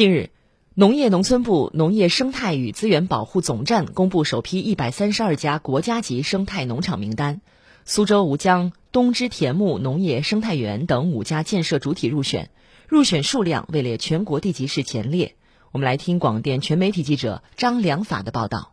近日，农业农村部农业生态与资源保护总站公布首批一百三十二家国家级生态农场名单，苏州吴江东芝田木农业生态园等五家建设主体入选，入选数量位列全国地级市前列。我们来听广电全媒体记者张良法的报道。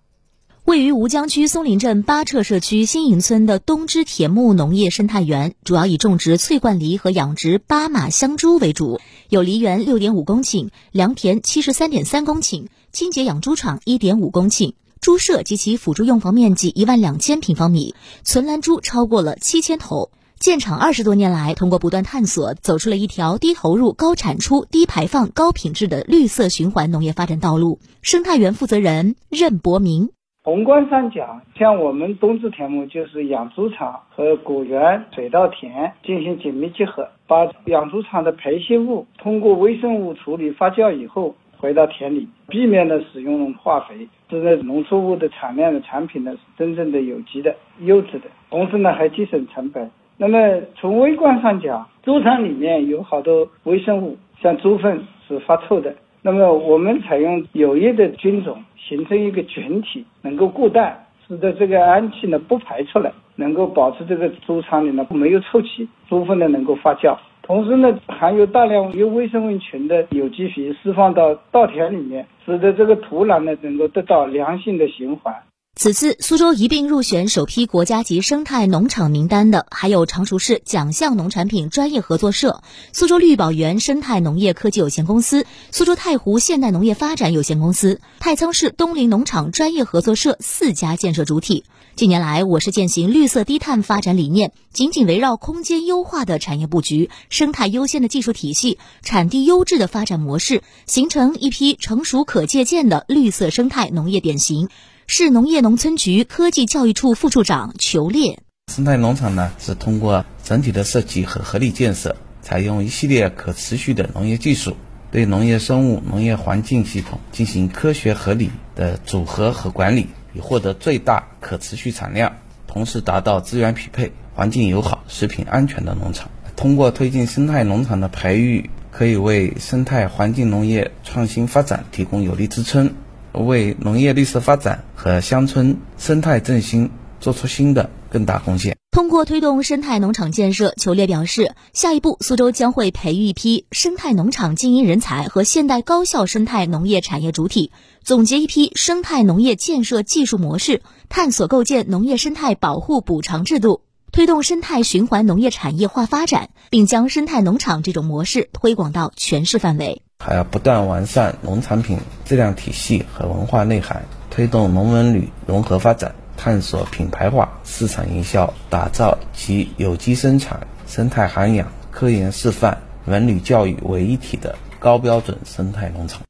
位于吴江区松林镇八撤社区新营村的东芝铁木农业生态园，主要以种植翠冠梨和养殖巴马香猪为主，有梨园六点五公顷，良田七十三点三公顷，清洁养猪场一点五公顷，猪舍及其辅助用房面积一万两千平方米，存栏猪超过了七千头。建厂二十多年来，通过不断探索，走出了一条低投入、高产出、低排放、高品质的绿色循环农业发展道路。生态园负责人任伯明。宏观上讲，像我们冬至田木就是养猪场和果园、水稻田进行紧密结合，把养猪场的排泄物通过微生物处理发酵以后回到田里，避免了使用化肥，使得农作物的产量的产品呢是真正的有机的、优质的，同时呢还节省成本。那么从微观上讲，猪场里面有好多微生物，像猪粪是发臭的。那么我们采用有益的菌种，形成一个群体，能够固氮，使得这个氨气呢不排出来，能够保持这个猪场里呢没有臭气，猪粪呢能够发酵。同时呢，含有大量有微生物群的有机肥释放到稻田里面，使得这个土壤呢能够得到良性的循环。此次苏州一并入选首批国家级生态农场名单的，还有常熟市奖项农产品专业合作社、苏州绿宝园生态农业科技有限公司、苏州太湖现代农业发展有限公司、太仓市东林农场专业合作社四家建设主体。近年来，我市践行绿色低碳发展理念，紧紧围绕空间优化的产业布局、生态优先的技术体系、产地优质的发展模式，形成一批成熟可借鉴的绿色生态农业典型。市农业农村局科技教育处副处长裘烈，生态农场呢是通过整体的设计和合理建设，采用一系列可持续的农业技术，对农业生物、农业环境系统进行科学合理的组合和管理，以获得最大可持续产量，同时达到资源匹配、环境友好、食品安全的农场。通过推进生态农场的培育，可以为生态环境农业创新发展提供有力支撑。为农业绿色发展和乡村生态振兴做出新的更大贡献。通过推动生态农场建设，裘烈表示，下一步苏州将会培育一批生态农场经营人才和现代高效生态农业产业主体，总结一批生态农业建设技术模式，探索构建农业生态保护补偿制度，推动生态循环农业产业化发展，并将生态农场这种模式推广到全市范围。还要不断完善农产品质量体系和文化内涵，推动农文旅融合发展，探索品牌化市场营销，打造集有机生产、生态涵养、科研示范、文旅教育为一体的高标准生态农场。